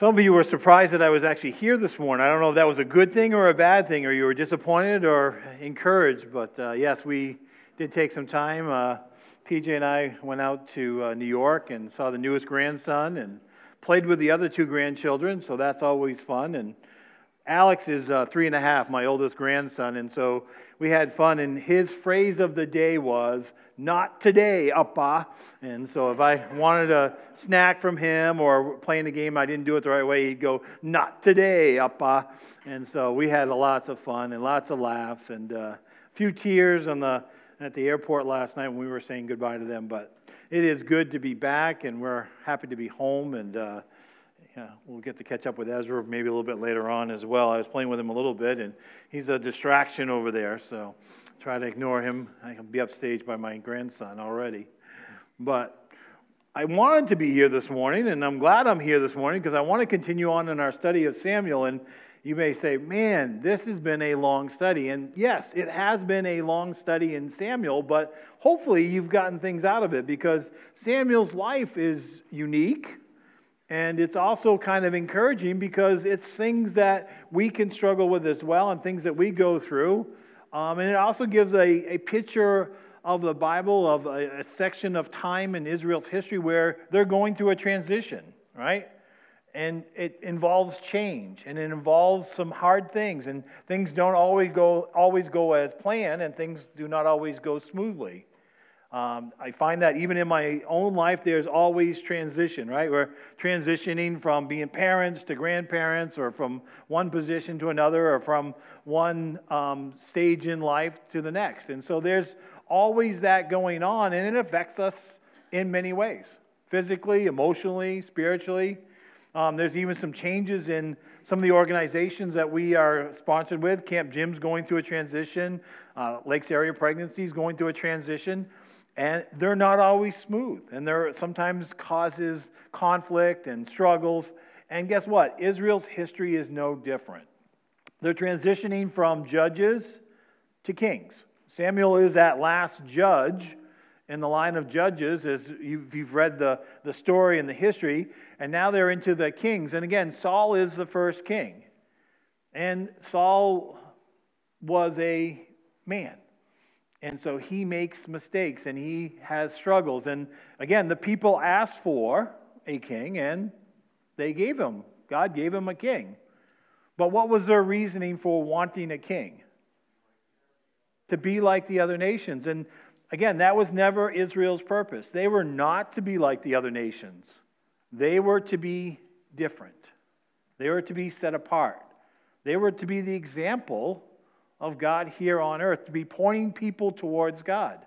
Some of you were surprised that I was actually here this morning. I don't know if that was a good thing or a bad thing, or you were disappointed or encouraged, but uh, yes, we did take some time. Uh, PJ and I went out to uh, New York and saw the newest grandson and played with the other two grandchildren, so that's always fun. And Alex is uh, three and a half, my oldest grandson, and so we had fun. And his phrase of the day was, Not today, Appa. And so if I wanted a snack from him or playing the game, I didn't do it the right way, he'd go, Not today, Appa. And so we had lots of fun and lots of laughs and uh, a few tears on the, at the airport last night when we were saying goodbye to them. But it is good to be back, and we're happy to be home. And uh, yeah, we'll get to catch up with Ezra maybe a little bit later on as well. I was playing with him a little bit, and he's a distraction over there, so try to ignore him. I can be upstaged by my grandson already. But I wanted to be here this morning, and I'm glad I'm here this morning because I want to continue on in our study of Samuel. And you may say, man, this has been a long study. And yes, it has been a long study in Samuel, but hopefully you've gotten things out of it because Samuel's life is unique. And it's also kind of encouraging because it's things that we can struggle with as well and things that we go through. Um, and it also gives a, a picture of the Bible, of a, a section of time in Israel's history where they're going through a transition, right? And it involves change and it involves some hard things. And things don't always go, always go as planned, and things do not always go smoothly. Um, I find that even in my own life, there's always transition, right? We're transitioning from being parents to grandparents, or from one position to another, or from one um, stage in life to the next. And so there's always that going on, and it affects us in many ways physically, emotionally, spiritually. Um, there's even some changes in some of the organizations that we are sponsored with. Camp Jim's going through a transition, uh, Lakes Area Pregnancy is going through a transition. And they're not always smooth, and there sometimes causes conflict and struggles. And guess what? Israel's history is no different. They're transitioning from judges to kings. Samuel is that last judge in the line of judges, as you've read the, the story and the history, and now they're into the kings. And again, Saul is the first king. And Saul was a man. And so he makes mistakes and he has struggles. And again, the people asked for a king and they gave him. God gave him a king. But what was their reasoning for wanting a king? To be like the other nations. And again, that was never Israel's purpose. They were not to be like the other nations, they were to be different, they were to be set apart, they were to be the example of God here on earth, to be pointing people towards God.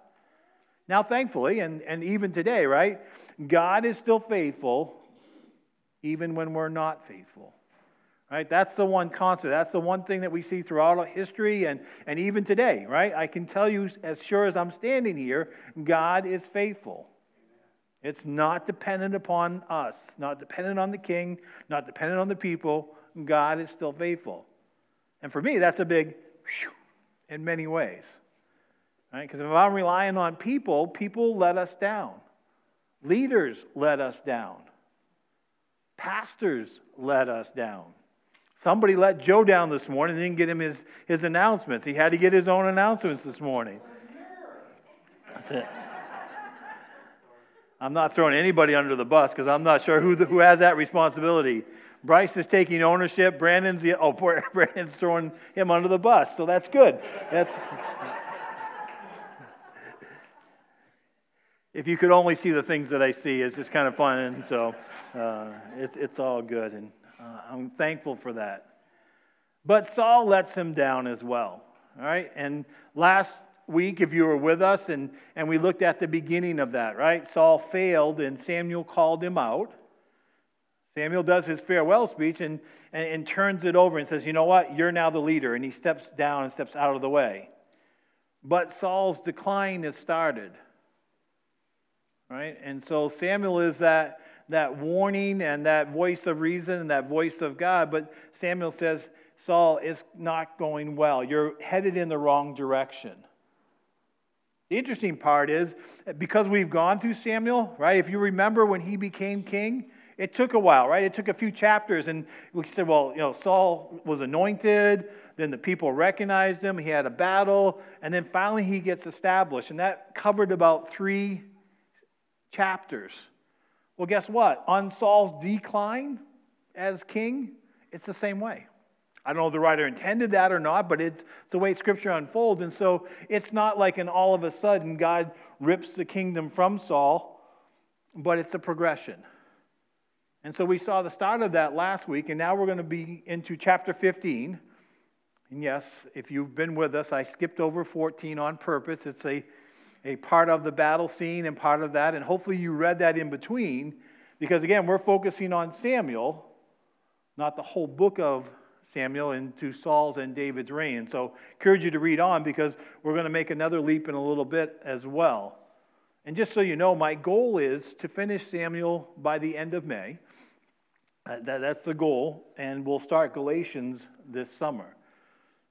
Now, thankfully, and, and even today, right, God is still faithful even when we're not faithful. Right? That's the one constant. That's the one thing that we see throughout history and, and even today, right? I can tell you as sure as I'm standing here, God is faithful. It's not dependent upon us, not dependent on the king, not dependent on the people. God is still faithful. And for me, that's a big in many ways. Right? Because if I'm relying on people, people let us down. Leaders let us down. Pastors let us down. Somebody let Joe down this morning and didn't get him his, his announcements. He had to get his own announcements this morning. That's it. I'm not throwing anybody under the bus because I'm not sure who, the, who has that responsibility. Bryce is taking ownership. Brandon's oh, Brandon's throwing him under the bus, so that's good. That's if you could only see the things that I see, it's just kind of fun, and so uh, it's it's all good, and uh, I'm thankful for that. But Saul lets him down as well. All right, and last week, if you were with us, and and we looked at the beginning of that, right? Saul failed, and Samuel called him out. Samuel does his farewell speech and, and, and, turns it over and says, You know what? You're now the leader. And he steps down and steps out of the way. But Saul's decline has started. Right? And so Samuel is that, that warning and that voice of reason and that voice of God. But Samuel says, Saul, it's not going well. You're headed in the wrong direction. The interesting part is uh, because we've gone through Samuel, right? If you remember when he became king, It took a while, right? It took a few chapters, and we said, well, you know, Saul was anointed, then the people recognized him, he had a battle, and then finally he gets established. And that covered about three chapters. Well, guess what? On Saul's decline as king, it's the same way. I don't know if the writer intended that or not, but it's, it's the way Scripture unfolds. And so it's not like an all of a sudden God rips the kingdom from Saul, but it's a progression. And so we saw the start of that last week, and now we're going to be into chapter 15. And yes, if you've been with us, I skipped over 14 on purpose. It's a, a part of the battle scene and part of that, and hopefully you read that in between, because again, we're focusing on Samuel, not the whole book of Samuel into Saul's and David's reign. So, encourage you to read on because we're going to make another leap in a little bit as well. And just so you know, my goal is to finish Samuel by the end of May. Uh, that, that's the goal, and we'll start Galatians this summer,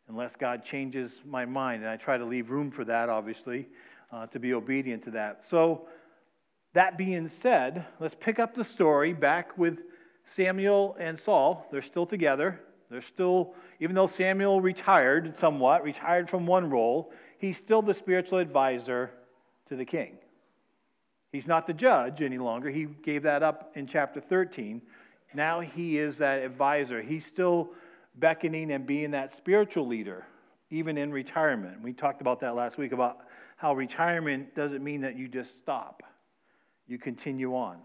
unless God changes my mind. And I try to leave room for that, obviously, uh, to be obedient to that. So, that being said, let's pick up the story back with Samuel and Saul. They're still together. They're still, even though Samuel retired somewhat, retired from one role, he's still the spiritual advisor to the king. He's not the judge any longer. He gave that up in chapter 13. Now he is that advisor. He's still beckoning and being that spiritual leader, even in retirement. We talked about that last week about how retirement doesn't mean that you just stop, you continue on,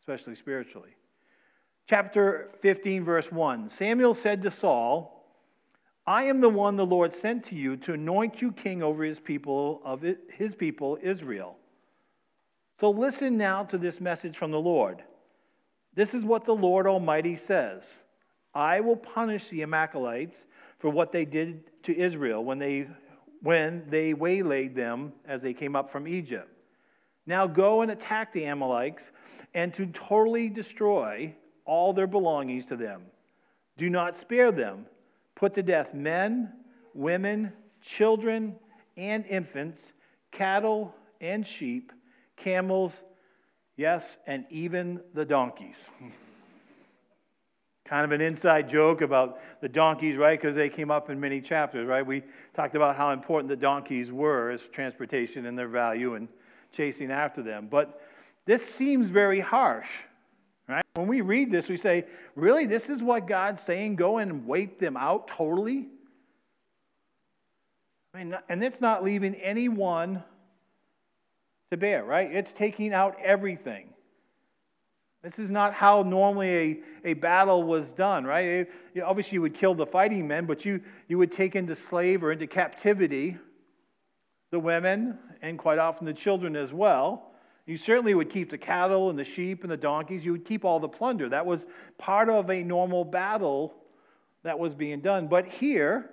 especially spiritually. Chapter 15, verse 1 Samuel said to Saul, I am the one the Lord sent to you to anoint you king over his people of his people Israel. So listen now to this message from the Lord. This is what the Lord Almighty says. I will punish the Amalekites for what they did to Israel when they when they waylaid them as they came up from Egypt. Now go and attack the Amalekites and to totally destroy all their belongings to them. Do not spare them. Put to death men, women, children, and infants, cattle and sheep, camels, yes, and even the donkeys. kind of an inside joke about the donkeys, right? Because they came up in many chapters, right? We talked about how important the donkeys were as transportation and their value and chasing after them. But this seems very harsh. When we read this, we say, really, this is what God's saying? Go and wipe them out totally? I mean, and it's not leaving anyone to bear, right? It's taking out everything. This is not how normally a, a battle was done, right? It, you know, obviously, you would kill the fighting men, but you, you would take into slave or into captivity the women and quite often the children as well. You certainly would keep the cattle and the sheep and the donkeys. You would keep all the plunder. That was part of a normal battle that was being done. But here,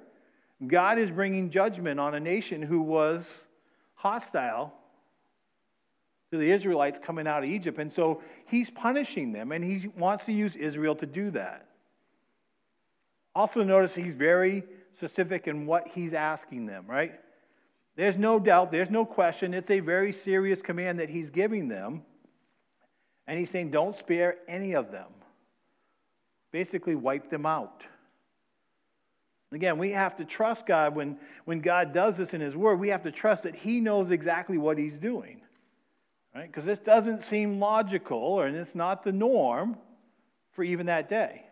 God is bringing judgment on a nation who was hostile to the Israelites coming out of Egypt. And so he's punishing them, and he wants to use Israel to do that. Also, notice he's very specific in what he's asking them, right? There's no doubt, there's no question. It's a very serious command that he's giving them. And he's saying, don't spare any of them. Basically, wipe them out. Again, we have to trust God when, when God does this in His Word. We have to trust that He knows exactly what He's doing. Right? Because this doesn't seem logical, and it's not the norm for even that day.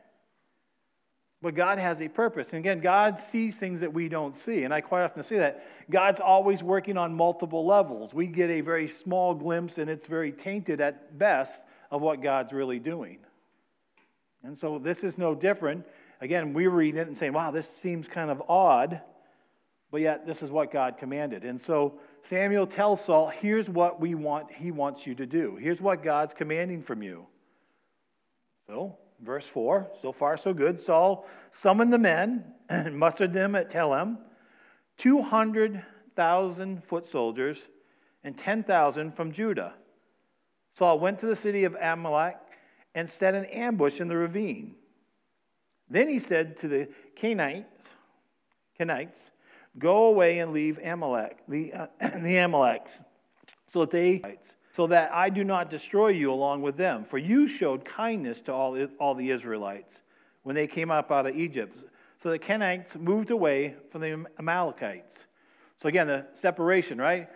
But God has a purpose. And again, God sees things that we don't see. And I quite often say that. God's always working on multiple levels. We get a very small glimpse, and it's very tainted at best, of what God's really doing. And so this is no different. Again, we read it and say, wow, this seems kind of odd, but yet this is what God commanded. And so Samuel tells Saul, here's what we want, he wants you to do. Here's what God's commanding from you. So Verse 4, so far so good. Saul summoned the men and mustered them at Telem, 200,000 foot soldiers and 10,000 from Judah. Saul went to the city of Amalek and set an ambush in the ravine. Then he said to the Canaanites, Canaanites Go away and leave Amalek, the, uh, the Amaleks, so that they so that I do not destroy you along with them. For you showed kindness to all, all the Israelites when they came up out of Egypt. So the Kenites moved away from the Amalekites. So again, the separation, right?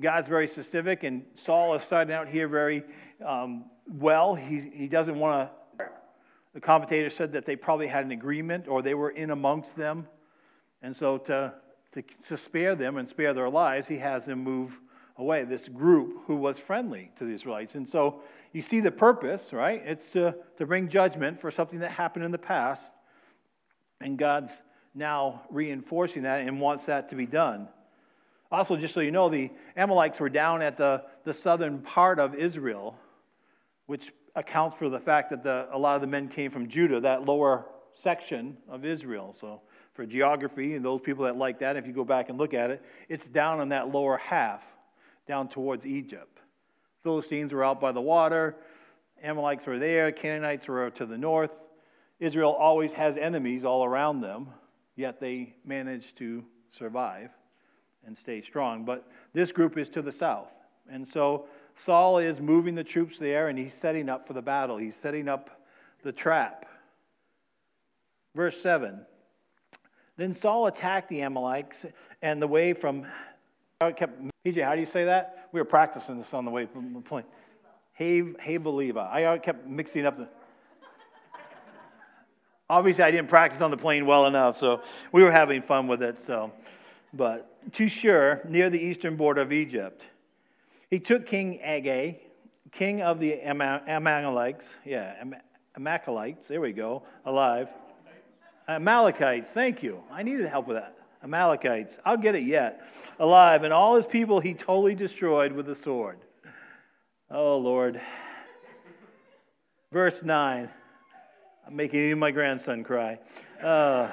God's very specific, and Saul is starting out here very um, well. He, he doesn't want to. The commentator said that they probably had an agreement or they were in amongst them. And so to, to, to spare them and spare their lives, he has them move away, this group who was friendly to the Israelites. And so you see the purpose, right? It's to, to bring judgment for something that happened in the past. And God's now reinforcing that and wants that to be done. Also, just so you know, the Amalekites were down at the, the southern part of Israel, which accounts for the fact that the, a lot of the men came from Judah, that lower section of Israel. So, for geography and those people that like that, if you go back and look at it, it's down in that lower half down towards Egypt. Philistines were out by the water, Amalekites were there, Canaanites were to the north. Israel always has enemies all around them, yet they manage to survive and stay strong. But this group is to the south. And so Saul is moving the troops there and he's setting up for the battle. He's setting up the trap. Verse 7 Then Saul attacked the Amalekites and the way from kept, PJ, how do you say that? We were practicing this on the way from the plane. Hey, hey, believer. I kept mixing up the. Obviously, I didn't practice on the plane well enough, so we were having fun with it. So, but to Shur, near the eastern border of Egypt, he took King Agag, king of the Amalekites. Yeah, Amalekites. There we go. Alive. Amalekites. Thank you. I needed help with that. Amalekites. I'll get it yet. Alive, and all his people he totally destroyed with the sword. Oh, Lord. Verse 9. I'm making even my grandson cry. Uh,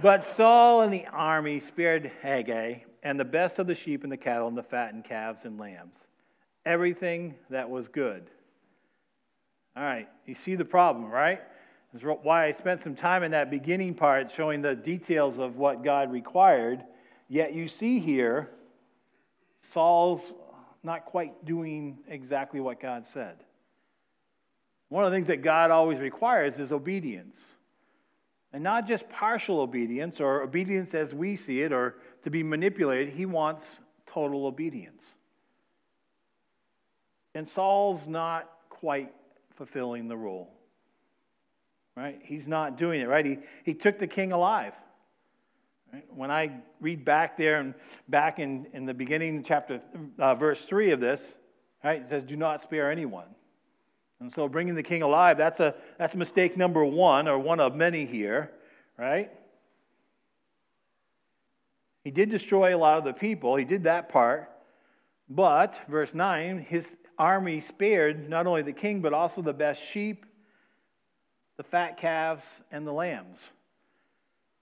but Saul and the army spared Agag and the best of the sheep and the cattle and the fattened calves and lambs. Everything that was good. All right, you see the problem, right? Why I spent some time in that beginning part showing the details of what God required. Yet you see here, Saul's not quite doing exactly what God said. One of the things that God always requires is obedience. And not just partial obedience or obedience as we see it or to be manipulated. He wants total obedience. And Saul's not quite fulfilling the role right? He's not doing it, right? He, he took the king alive. Right? When I read back there and back in, in the beginning, chapter, uh, verse 3 of this, right, it says, Do not spare anyone. And so bringing the king alive, that's a, that's mistake number one, or one of many here, right? He did destroy a lot of the people, he did that part. But, verse 9, his army spared not only the king, but also the best sheep the fat calves, and the lambs.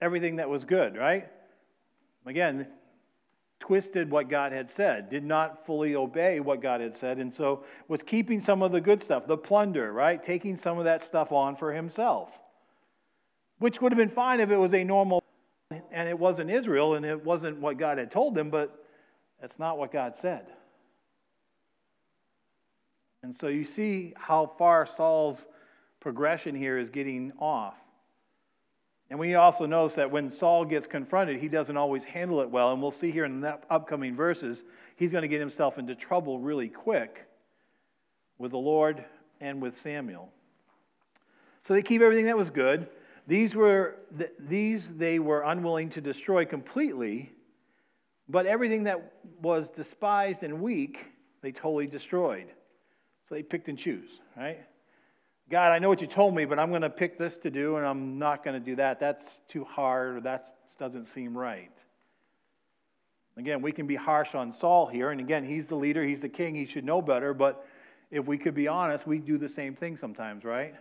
Everything that was good, right? Again, twisted what God had said, did not fully obey what God had said, and so was keeping some of the good stuff, the plunder, right? Taking some of that stuff on for himself. Which would have been fine if it was a normal and it wasn't Israel and it wasn't what God had told them, but that's not what God said. And so you see how far Saul's progression here is getting off. And we also notice that when Saul gets confronted, he doesn't always handle it well. And we'll see here in the upcoming verses, he's going to get himself into trouble really quick with the Lord and with Samuel. So they keep everything that was good. These were these they were unwilling to destroy completely, but everything that was despised and weak, they totally destroyed. So they picked and choose, right? God, I know what you told me, but I'm going to pick this to do and I'm not going to do that. That's too hard or that doesn't seem right. Again, we can be harsh on Saul here. And again, he's the leader, he's the king, he should know better. But if we could be honest, we do the same thing sometimes, right?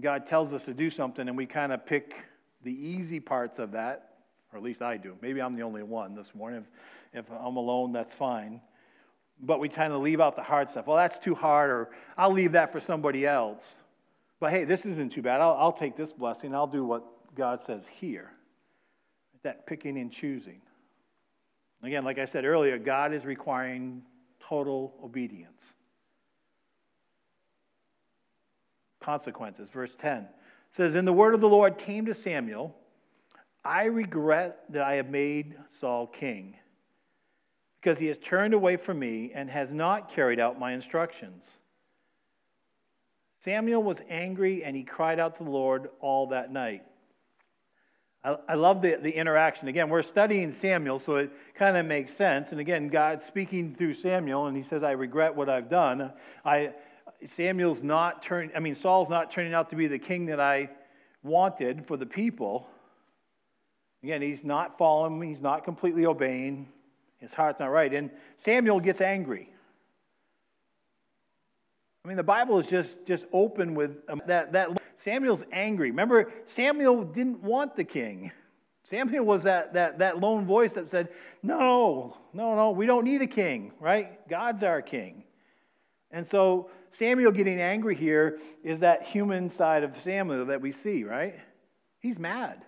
God tells us to do something and we kind of pick the easy parts of that, or at least I do. Maybe I'm the only one this morning. If, if I'm alone, that's fine but we kind of leave out the hard stuff. Well, that's too hard, or I'll leave that for somebody else. But hey, this isn't too bad. I'll, I'll take this blessing. I'll do what God says here. That picking and choosing. Again, like I said earlier, God is requiring total obedience. Consequences. Verse 10 says, And the word of the Lord came to Samuel I regret that I have made Saul king, because he has turned away from me and has not carried out my instructions. Samuel was angry and he cried out to the Lord all that night. I, I love the, the interaction. Again, we're studying Samuel, so it kind of makes sense. And again, God speaking through Samuel, and he says, I regret what I've done. I, Samuel's not turning, I mean, Saul's not turning out to be the king that I wanted for the people. Again, he's not following, he's not completely obeying, his heart's not right. And Samuel gets angry. I mean, the Bible is just, just open with um, that, that. Samuel's angry. Remember, Samuel didn't want the king. Samuel was that, that, that lone voice that said, No, no, no, we don't need a king, right? God's our king. And so Samuel getting angry here is that human side of Samuel that we see, right? He's mad.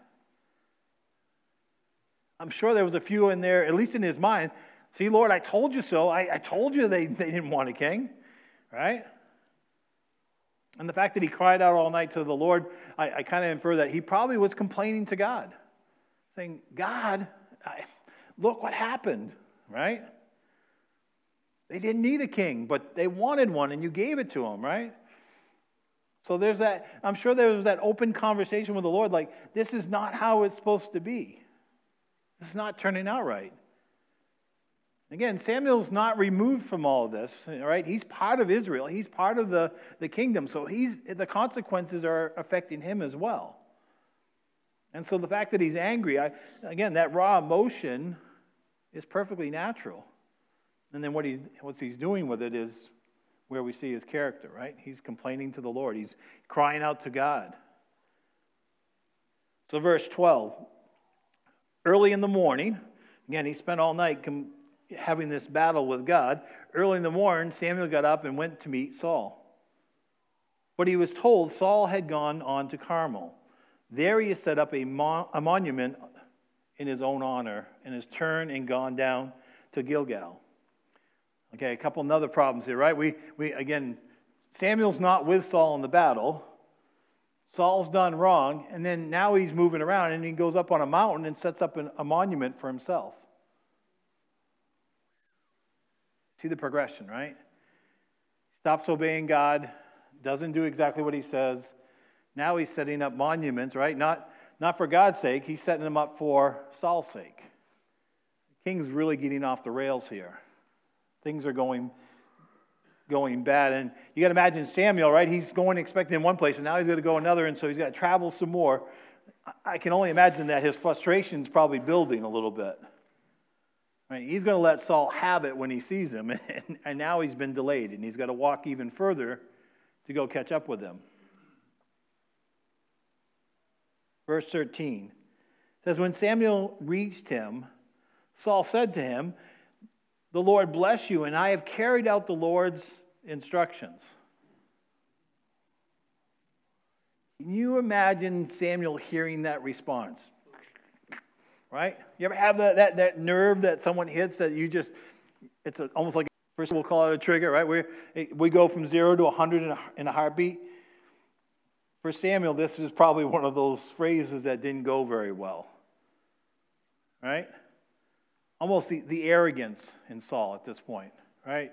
I'm sure there was a few in there, at least in his mind. See, Lord, I told you so. I, I told you they, they didn't want a king, right? And the fact that he cried out all night to the Lord, I, I kind of infer that he probably was complaining to God, saying, God, I, look what happened, right? They didn't need a king, but they wanted one, and you gave it to them, right? So there's that, I'm sure there was that open conversation with the Lord, like, this is not how it's supposed to be. This is not turning out right. Again, Samuel's not removed from all of this, right? He's part of Israel. He's part of the, the kingdom. So he's, the consequences are affecting him as well. And so the fact that he's angry, I, again, that raw emotion is perfectly natural. And then what, he, what he's doing with it is where we see his character, right? He's complaining to the Lord, he's crying out to God. So, verse 12 early in the morning, again, he spent all night com- having this battle with God. Early in the morning, Samuel got up and went to meet Saul. But he was told Saul had gone on to Carmel. There he set up a, a monument in his own honor and has turned and gone down to Gilgal. Okay, a couple other problems here, right? We, we again, Samuel's not with Saul in the battle. Saul's done wrong, and then now he's moving around and he goes up on a mountain and sets up an, a monument for himself. See the progression, right? Stops obeying God, doesn't do exactly what he says. Now he's setting up monuments, right? Not, not for God's sake, he's setting them up for Saul's sake. The king's really getting off the rails here. Things are going going bad. And you got to imagine Samuel, right? He's going expecting in one place, and now he's going to go another, and so he's got to travel some more. I can only imagine that his frustration's probably building a little bit. Right? He's going to let Saul have it when he sees him, and, and now he's been delayed, and he's got to walk even further to go catch up with him. Verse 13 says, When Samuel reached him, Saul said to him, The Lord bless you, and I have carried out the Lord's instructions. Can you imagine Samuel hearing that response? right? You ever have that, that, that nerve that someone hits that you just, it's a, almost like, first we'll call it a trigger, right? we we go from zero to 100 in a, in a heartbeat. For Samuel, this is probably one of those phrases that didn't go very well, right? Almost the, the arrogance in Saul at this point, right?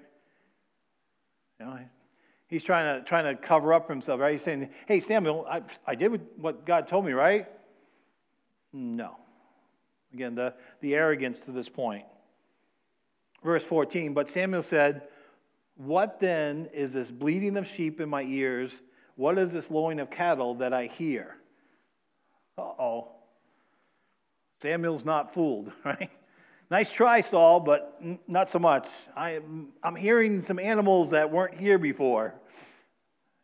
You know, he's trying to, trying to cover up himself, right? He's saying, hey, Samuel, I, I did what God told me, right? No. Again, the, the arrogance to this point. Verse 14 But Samuel said, What then is this bleating of sheep in my ears? What is this lowing of cattle that I hear? Uh oh. Samuel's not fooled, right? Nice try, Saul, but not so much. I, I'm hearing some animals that weren't here before.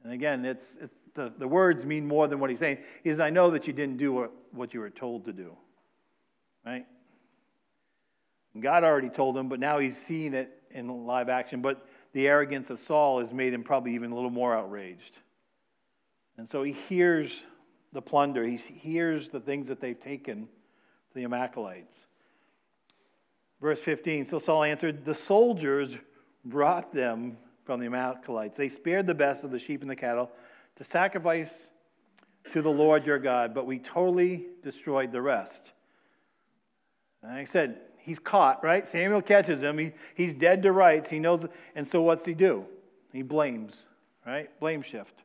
And again, it's, it's the, the words mean more than what he's saying. He says, I know that you didn't do what, what you were told to do. Right? God already told him, but now he's seeing it in live action. But the arrogance of Saul has made him probably even a little more outraged. And so he hears the plunder, he hears the things that they've taken, the Amalekites. Verse 15 So Saul answered, The soldiers brought them from the Amalekites. They spared the best of the sheep and the cattle to sacrifice to the Lord your God, but we totally destroyed the rest. And I said, he's caught, right? Samuel catches him. He, he's dead to rights. He knows. And so what's he do? He blames, right? Blame shift.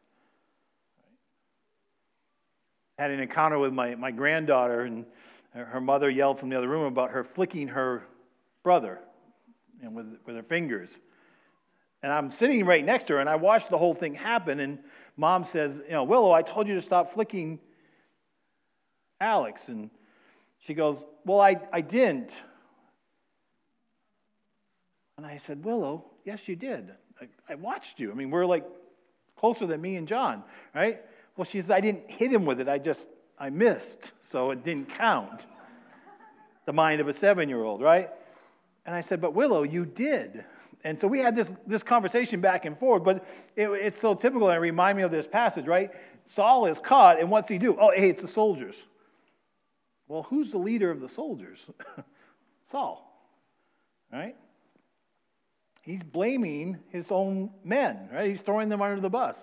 Had an encounter with my, my granddaughter, and her mother yelled from the other room about her flicking her brother and with, with her fingers. And I'm sitting right next to her, and I watched the whole thing happen. And mom says, You know, Willow, I told you to stop flicking Alex. And she goes, Well, I, I didn't. And I said, Willow, yes, you did. I, I watched you. I mean, we're like closer than me and John, right? Well, she says, I didn't hit him with it. I just, I missed. So it didn't count. the mind of a seven year old, right? And I said, But Willow, you did. And so we had this, this conversation back and forth, but it, it's so typical, and it reminds me of this passage, right? Saul is caught, and what's he do? Oh, hey, it's the soldiers. Well, who's the leader of the soldiers? Saul, right? He's blaming his own men, right? He's throwing them under the bus,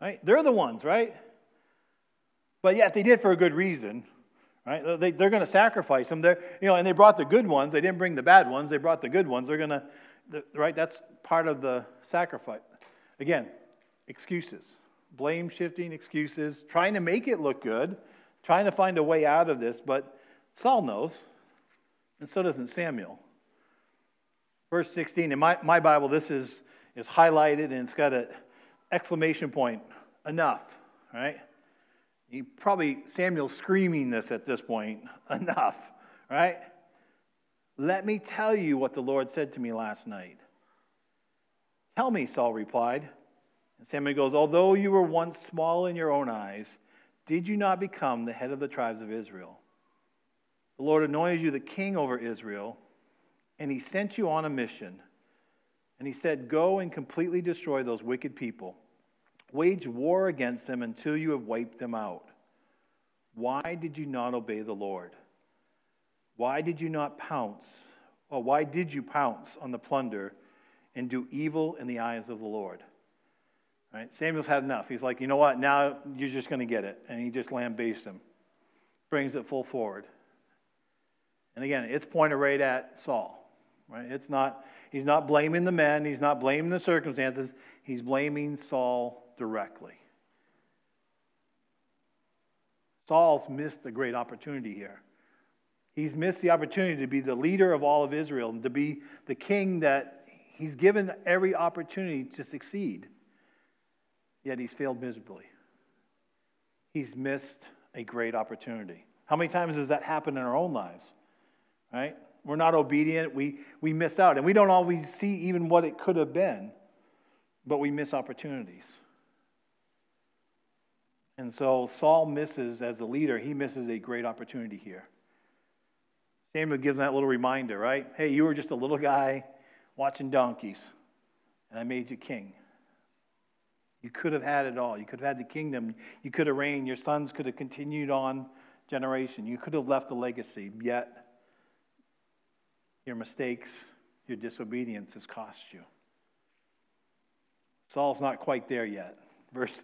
right? They're the ones, right? But yet they did for a good reason, right? Uh, they, they're going to sacrifice them. They're, you know, and they brought the good ones. They didn't bring the bad ones. They brought the good ones. They're going to, right? That's part of the sacrifice. Again, excuses, blame shifting, excuses, trying to make it look good, trying to find a way out of this. But Saul knows, and so doesn't Samuel. Verse 16, in my, my Bible, this is, is highlighted and it's got an exclamation point enough, right? You probably, Samuel's screaming this at this point. Enough, right? Let me tell you what the Lord said to me last night. Tell me, Saul replied. And Samuel goes, Although you were once small in your own eyes, did you not become the head of the tribes of Israel? The Lord anointed you the king over Israel, and he sent you on a mission. And he said, Go and completely destroy those wicked people. Wage war against them until you have wiped them out. Why did you not obey the Lord? Why did you not pounce? Well, why did you pounce on the plunder and do evil in the eyes of the Lord? Right? Samuel's had enough. He's like, you know what? Now you're just going to get it. And he just lambastes him, brings it full forward. And again, it's pointed right at Saul. Right? It's not, he's not blaming the men, he's not blaming the circumstances, he's blaming Saul directly. Saul's missed a great opportunity here. He's missed the opportunity to be the leader of all of Israel and to be the king that he's given every opportunity to succeed. Yet he's failed miserably. He's missed a great opportunity. How many times does that happen in our own lives? Right? We're not obedient, we, we miss out. And we don't always see even what it could have been, but we miss opportunities. And so Saul misses, as a leader, he misses a great opportunity here. Samuel gives him that little reminder, right? Hey, you were just a little guy watching donkeys, and I made you king. You could have had it all. You could have had the kingdom. You could have reigned. Your sons could have continued on generation. You could have left a legacy, yet your mistakes, your disobedience has cost you. Saul's not quite there yet. Verse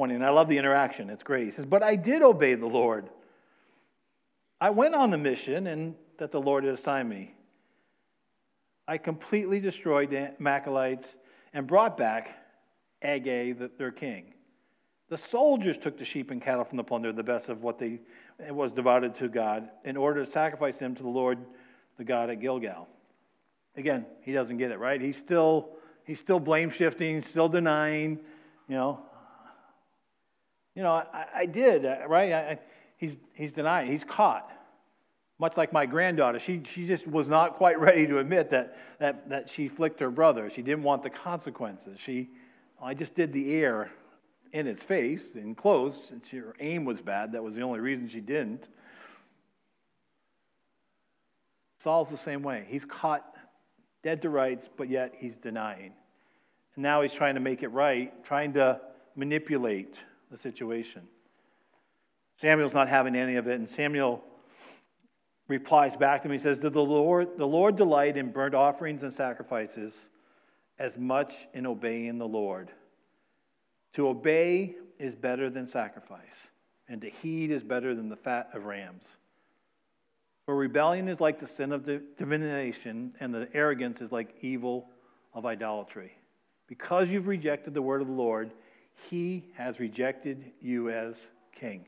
20. And I love the interaction, it's great. He says, But I did obey the Lord. I went on the mission and that the Lord had assigned me. I completely destroyed the Amalekites and brought back Agag, their king. The soldiers took the sheep and cattle from the plunder, the best of what they was devoted to God, in order to sacrifice them to the Lord, the God at Gilgal. Again, he doesn't get it, right? He's still he's still blame shifting, still denying, you know, you know, I, I did, uh, right? I, he's, he's denying, he's caught. Much like my granddaughter, she, she just was not quite ready to admit that, that, that she flicked her brother. She didn't want the consequences. She, I just did the air in its face and close. She, her aim was bad. That was the only reason she didn't. Saul's the same way. He's caught dead to rights, but yet he's denying. And now he's trying to make it right, trying to manipulate the situation. Samuel's not having any of it, and Samuel replies back to him. He says, Did the Lord, the Lord delight in burnt offerings and sacrifices as much in obeying the Lord? To obey is better than sacrifice, and to heed is better than the fat of rams. For rebellion is like the sin of divination, and the arrogance is like evil of idolatry. Because you've rejected the word of the Lord, he has rejected you as king.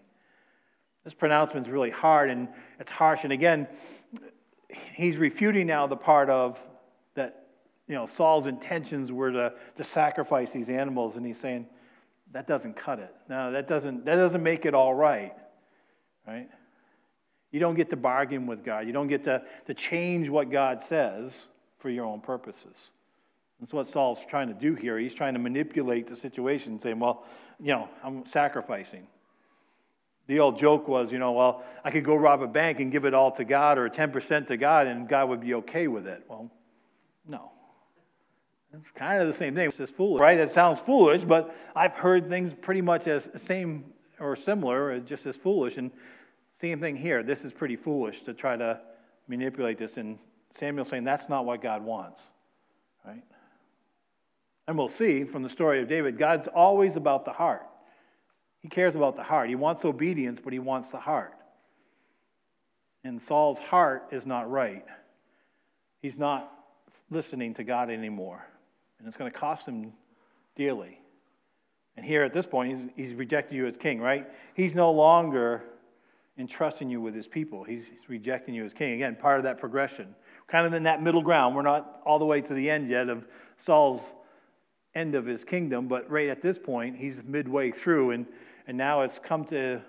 This pronouncement is really hard and it's harsh. And again, he's refuting now the part of that, you know, Saul's intentions were to, to sacrifice these animals. And he's saying, that doesn't cut it. No, that doesn't, that doesn't make it all right. Right? You don't get to bargain with God. You don't get to, to change what God says for your own purposes. That's what Saul's trying to do here. He's trying to manipulate the situation, saying, well, you know, I'm sacrificing. The old joke was, you know, well, I could go rob a bank and give it all to God or 10% to God and God would be okay with it. Well, no. It's kind of the same thing. It's just foolish, right? That sounds foolish, but I've heard things pretty much as same or similar, uh, just as foolish. And same thing here. This is pretty foolish to try to manipulate this. And Samuel saying that's not what God wants, right? And we'll see from the story of David, God's always about the heart. He cares about the heart. He wants obedience, but he wants the heart. And Saul's heart is not right. He's not listening to God anymore. And it's going to cost him dearly. And here at this point, he's, he's rejected you as king, right? He's no longer entrusting you with his people. He's, he's rejecting you as king. Again, part of that progression. Kind of in that middle ground. We're not all the way to the end yet of Saul's end of his kingdom, but right at this point, he's midway through. And and now it's come to,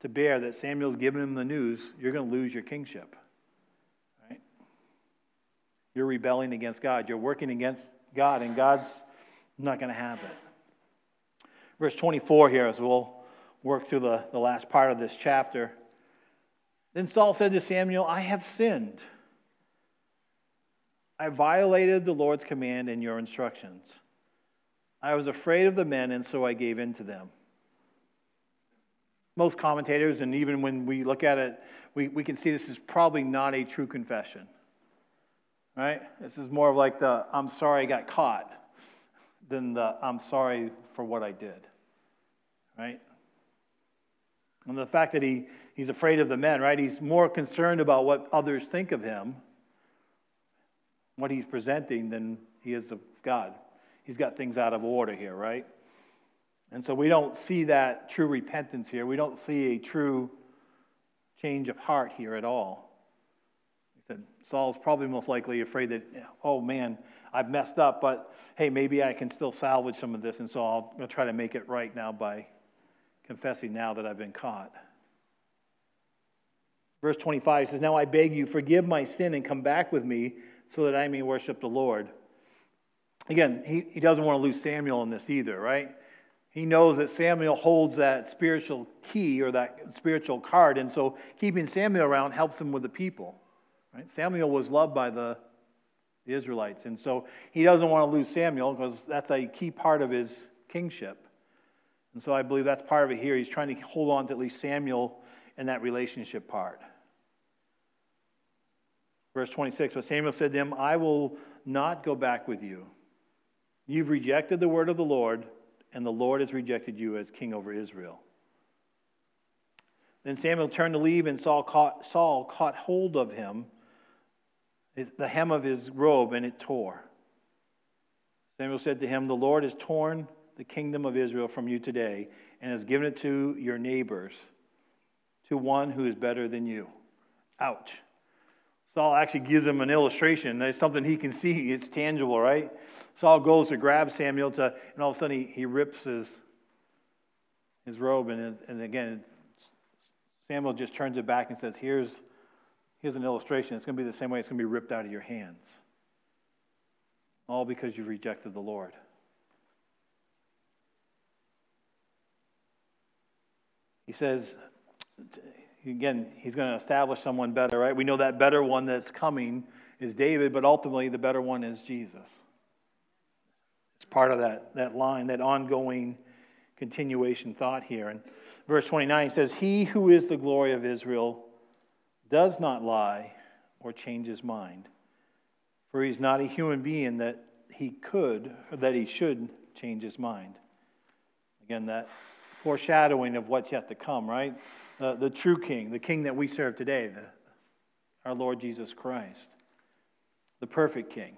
to bear that Samuel's given him the news you're going to lose your kingship. Right? You're rebelling against God. You're working against God, and God's not going to have it. Verse 24 here, as we'll work through the, the last part of this chapter. Then Saul said to Samuel, I have sinned. I violated the Lord's command and your instructions. I was afraid of the men, and so I gave in to them most commentators, and even when we look at it, we, we can see this is probably not a true confession. Right? This is more of like the I'm sorry I got caught than the I'm sorry for what I did. Right? And the fact that he, he's afraid of the men, right? He's more concerned about what others think of him, what he's presenting, than he is of God. He's got things out of order here, right? And so we don't see that true repentance here. We don't see a true change of heart here at all. He said, Saul's probably most likely afraid that, oh man, I've messed up, but hey, maybe I can still salvage some of this, and so I'll, I'll try to make it right now by confessing now that I've been caught. Verse 25 says, Now I beg you, forgive my sin and come back with me so that I may worship the Lord. Again, he, he doesn't want to lose Samuel in this either, right? he knows that Samuel holds that spiritual key or that spiritual card, and so keeping Samuel around helps him with the people. Right? Samuel was loved by the, the Israelites, and so he doesn't want to lose Samuel because that's a key part of his kingship. And so I believe that's part of it here. He's trying to hold on to at least Samuel and that relationship part. Verse 26 But Samuel said to him, I will not go back with you. You've rejected the word of the Lord and the Lord has rejected you as king over Israel. Then Samuel turned to leave, and Saul caught, Saul caught hold of him, the hem of his robe, and it tore. Samuel said to him, The Lord has torn the kingdom of Israel from you today and has given it to your neighbors, to one who is better than you. Ouch. Saul actually gives him an illustration. It's something he can see. It's tangible, right? Saul goes to grab Samuel to, and all of a sudden he, he rips his, his robe. And, and again, Samuel just turns it back and says, here's, here's an illustration. It's going to be the same way it's going to be ripped out of your hands. All because you've rejected the Lord. He says, again, he's going to establish someone better, right? We know that better one that's coming is David, but ultimately the better one is Jesus. It's part of that, that line, that ongoing continuation thought here. And verse 29 says, He who is the glory of Israel, does not lie or change his mind. For he's not a human being that he could, or that he should change his mind. Again, that foreshadowing of what's yet to come, right? Uh, the true king, the king that we serve today, the, our Lord Jesus Christ, the perfect king.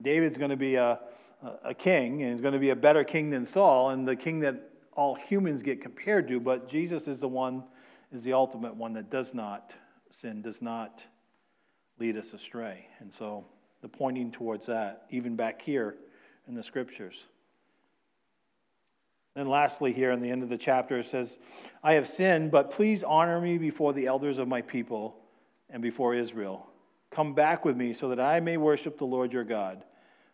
David's going to be a, a king, and he's going to be a better king than Saul, and the king that all humans get compared to, but Jesus is the one, is the ultimate one that does not sin, does not lead us astray. And so the pointing towards that, even back here in the scriptures. Then, lastly, here in the end of the chapter, it says, I have sinned, but please honor me before the elders of my people and before Israel. Come back with me so that I may worship the Lord your God.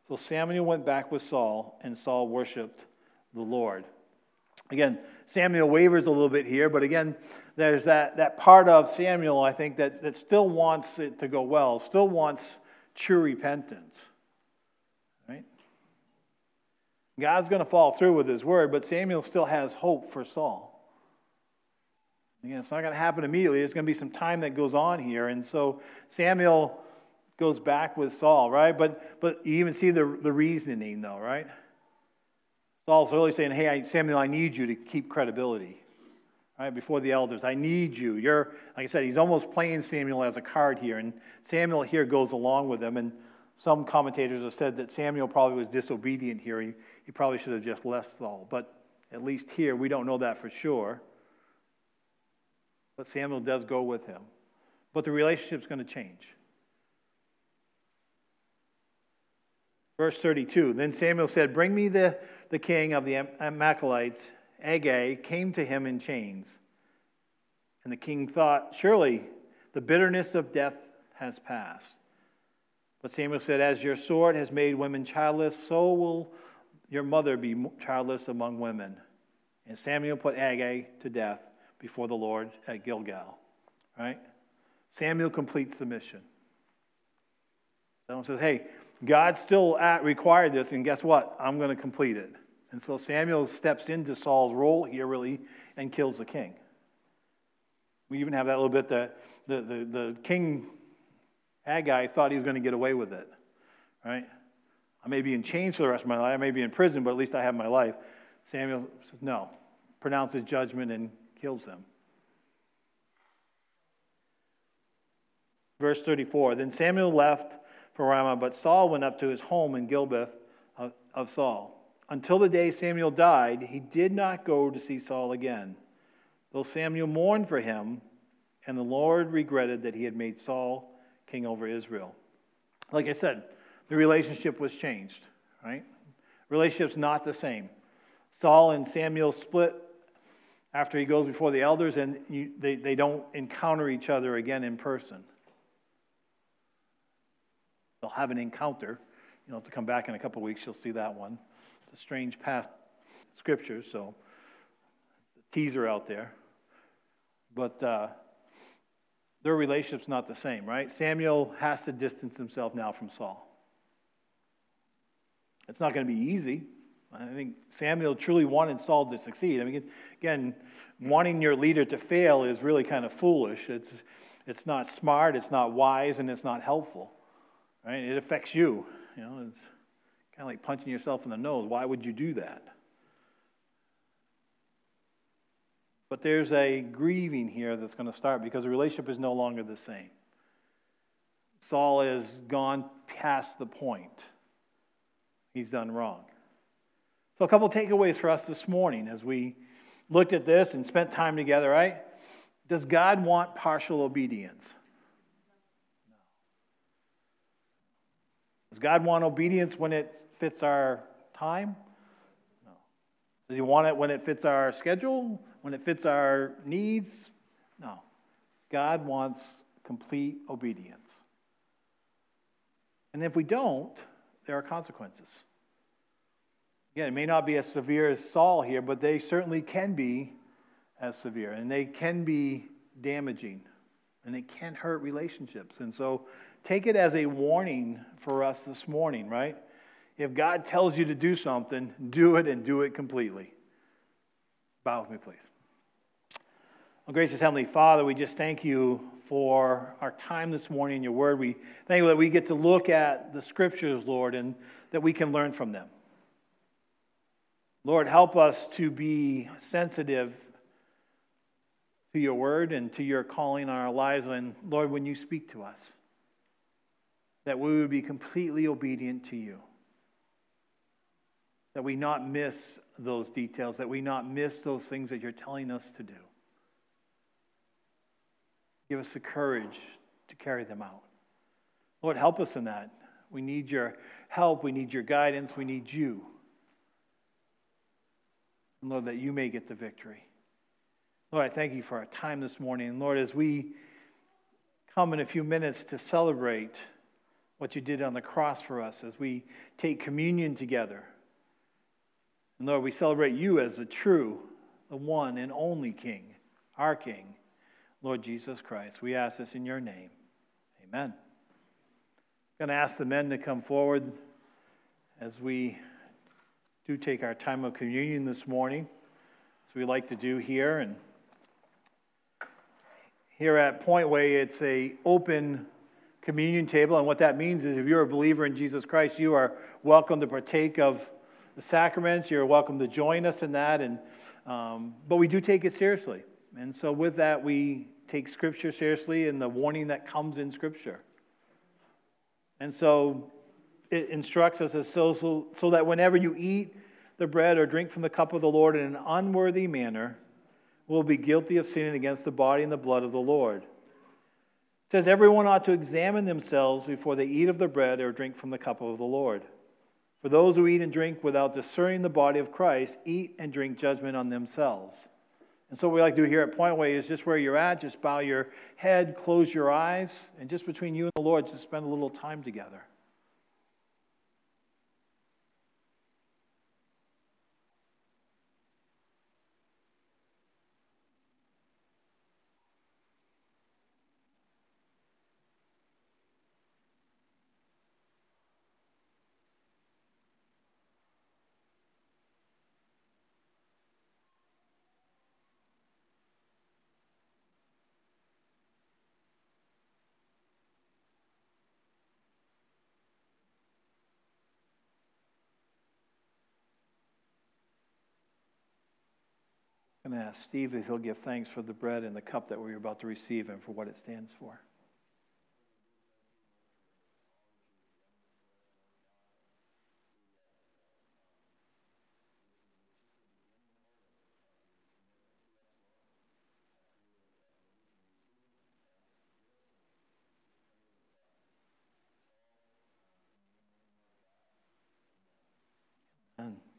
So Samuel went back with Saul, and Saul worshiped the Lord. Again, Samuel wavers a little bit here, but again, there's that, that part of Samuel, I think, that, that still wants it to go well, still wants true repentance. Right? God's going to fall through with his word, but Samuel still has hope for Saul. Again, it's not going to happen immediately. There's going to be some time that goes on here. And so Samuel goes back with Saul, right? But, but you even see the, the reasoning, though, right? Saul's really saying, Hey, Samuel, I need you to keep credibility. Right, before the elders, I need you. You're, like I said, he's almost playing Samuel as a card here, and Samuel here goes along with him. And some commentators have said that Samuel probably was disobedient here. He, he probably should have just left Saul. But at least here, we don't know that for sure. But Samuel does go with him. But the relationship's going to change. Verse 32 Then Samuel said, Bring me the, the king of the Amalekites. Agag came to him in chains. And the king thought, Surely the bitterness of death has passed. But Samuel said, As your sword has made women childless, so will your mother be childless among women. And Samuel put Agag to death before the Lord at Gilgal. Right? Samuel completes the mission. Someone says, Hey, God still uh, required this, and guess what? I'm going to complete it. And so Samuel steps into Saul's role here, really, and kills the king. We even have that little bit that the, the, the king Agag thought he was going to get away with it, right? I may be in chains for the rest of my life, I may be in prison, but at least I have my life. Samuel says, no, pronounces judgment and kills him. Verse 34 Then Samuel left for Ramah, but Saul went up to his home in Gibeah of, of Saul. Until the day Samuel died, he did not go to see Saul again, though Samuel mourned for him, and the Lord regretted that he had made Saul king over Israel. Like I said, the relationship was changed, right? Relationship's not the same. Saul and Samuel split after he goes before the elders, and you, they, they don't encounter each other again in person. They'll have an encounter. You'll have to come back in a couple weeks, you'll see that one. It's a strange past scripture, so it's a teaser out there. But uh, their relationship's not the same, right? Samuel has to distance himself now from Saul. It's not going to be easy. I think Samuel truly wanted Saul to succeed. I mean, again, wanting your leader to fail is really kind of foolish. It's, it's not smart, it's not wise, and it's not helpful. Right? It affects you. You know, it's kind of like punching yourself in the nose. Why would you do that? But there's a grieving here that's going to start because the relationship is no longer the same. Saul has gone past the point. He's done wrong. So, a couple takeaways for us this morning as we looked at this and spent time together, right? Does God want partial obedience? Does God want obedience when it fits our time? Does He want it when it fits our schedule? When it fits our needs? No. God wants complete obedience. And if we don't, there are consequences. Again, it may not be as severe as Saul here, but they certainly can be as severe, and they can be damaging, and they can hurt relationships. And so take it as a warning for us this morning, right? If God tells you to do something, do it and do it completely. Bow with me, please. Well, gracious Heavenly Father, we just thank you for our time this morning in your word. We thank you that we get to look at the scriptures, Lord, and that we can learn from them. Lord, help us to be sensitive to your word and to your calling on our lives. And Lord, when you speak to us, that we would be completely obedient to you. That we not miss those details, that we not miss those things that you're telling us to do. Give us the courage to carry them out. Lord, help us in that. We need your help. We need your guidance. We need you. And Lord, that you may get the victory. Lord, I thank you for our time this morning. And Lord, as we come in a few minutes to celebrate what you did on the cross for us, as we take communion together, and Lord, we celebrate you as the true, the one and only King, our King. Lord Jesus Christ. We ask this in your name. Amen. I'm going to ask the men to come forward as we do take our time of communion this morning, as we like to do here. And here at Pointway, it's a open communion table, and what that means is if you're a believer in Jesus Christ, you are welcome to partake of the sacraments. You're welcome to join us in that, and um, but we do take it seriously. And so, with that, we take Scripture seriously and the warning that comes in Scripture. And so it instructs us as so, so, so that whenever you eat the bread or drink from the cup of the Lord in an unworthy manner, will be guilty of sinning against the body and the blood of the Lord. It says, Everyone ought to examine themselves before they eat of the bread or drink from the cup of the Lord. For those who eat and drink without discerning the body of Christ eat and drink judgment on themselves. And so, what we like to do here at Pointway is just where you're at, just bow your head, close your eyes, and just between you and the Lord, just spend a little time together. I'm going to ask Steve if he'll give thanks for the bread and the cup that we are about to receive and for what it stands for. Amen.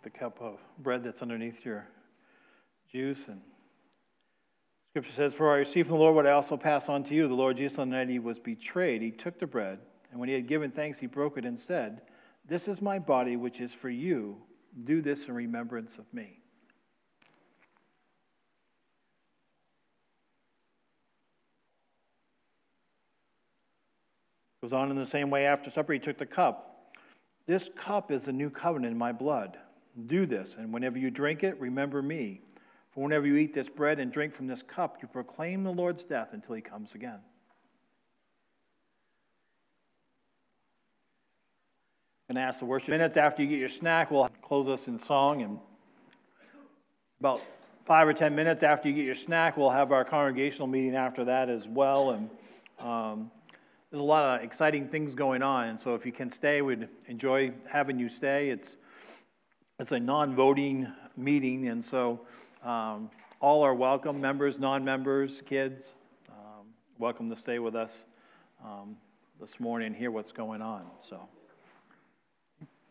Take the cup of bread that's underneath your juice. And Scripture says, For I received from the Lord what I also pass on to you. The Lord Jesus, on the night he was betrayed, he took the bread, and when he had given thanks, he broke it and said, This is my body, which is for you. Do this in remembrance of me. Goes on in the same way after supper, he took the cup. This cup is the new covenant in my blood. Do this, and whenever you drink it, remember me. For whenever you eat this bread and drink from this cup, you proclaim the Lord's death until he comes again. And ask the worship minutes after you get your snack, we'll close us in song. And about five or ten minutes after you get your snack, we'll have our congregational meeting after that as well. And um, there's a lot of exciting things going on. And so if you can stay, we'd enjoy having you stay. It's, it's a non voting meeting. And so um, all are welcome members, non members, kids. Um, welcome to stay with us um, this morning and hear what's going on. So.